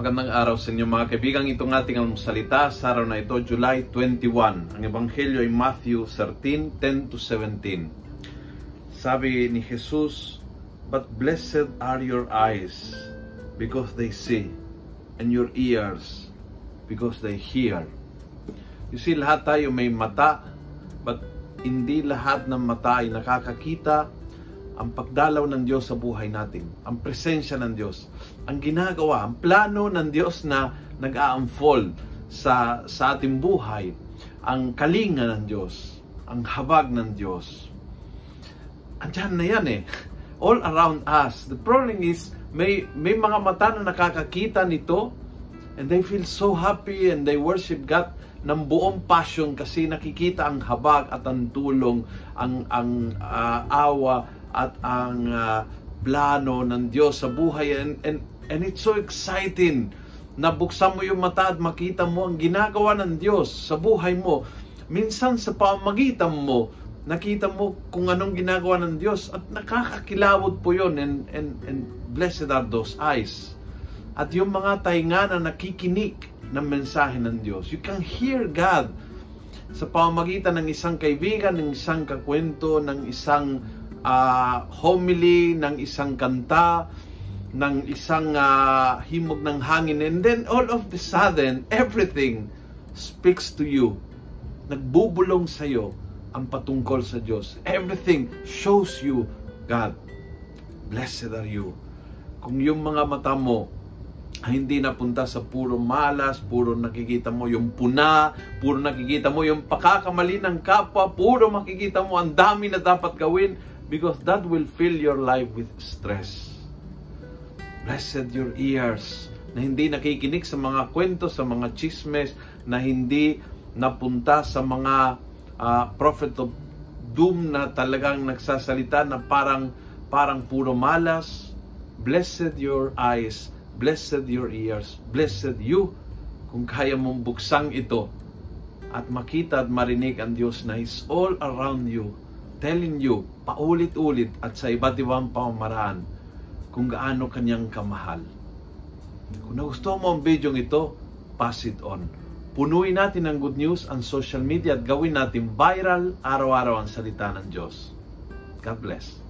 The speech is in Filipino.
Magandang araw sa inyo mga kaibigan. Itong ating salita sa araw na ito, July 21. Ang Ebanghelyo ay Matthew 13, 10 to 17. Sabi ni Jesus, But blessed are your eyes because they see, and your ears because they hear. You see, lahat tayo may mata, but hindi lahat ng mata ay nakakakita ang pagdalaw ng Diyos sa buhay natin, ang presensya ng Diyos, ang ginagawa, ang plano ng Diyos na nag-a-unfold sa, sa ating buhay, ang kalinga ng Diyos, ang habag ng Diyos. Andiyan na yan eh. All around us. The problem is, may, may mga mata na nakakakita nito and they feel so happy and they worship God ng buong passion kasi nakikita ang habag at ang tulong, ang, ang uh, awa, at ang uh, plano ng Diyos sa buhay and, and, and it's so exciting na buksan mo yung mata at makita mo ang ginagawa ng Diyos sa buhay mo. Minsan sa pamagitan mo, nakita mo kung anong ginagawa ng Diyos at nakakakilawod po yon and, and, and blessed are those eyes. At yung mga tainga na nakikinig ng mensahe ng Diyos. You can hear God sa pamamagitan ng isang kaibigan, ng isang kakwento, ng isang uh, homily ng isang kanta, ng isang uh, himog ng hangin. And then all of the sudden, everything speaks to you. Nagbubulong sa iyo ang patungkol sa Diyos. Everything shows you God. Blessed are you. Kung yung mga mata mo ay hindi napunta sa puro malas, puro nakikita mo yung puna, puro nakikita mo yung pakakamali ng kapwa, puro makikita mo ang dami na dapat gawin, because that will fill your life with stress. Blessed your ears na hindi nakikinig sa mga kwento, sa mga chismes, na hindi napunta sa mga uh, prophet of doom na talagang nagsasalita na parang parang puro malas. Blessed your eyes, blessed your ears, blessed you kung kaya mong buksang ito at makita at marinig ang Diyos na is all around you telling you paulit-ulit at sa iba't ibang pamamaraan kung gaano kanyang kamahal. Kung nagustuhan mo ang video ito, pass it on. Punuin natin ng good news ang social media at gawin natin viral araw-araw ang salita ng Diyos. God bless.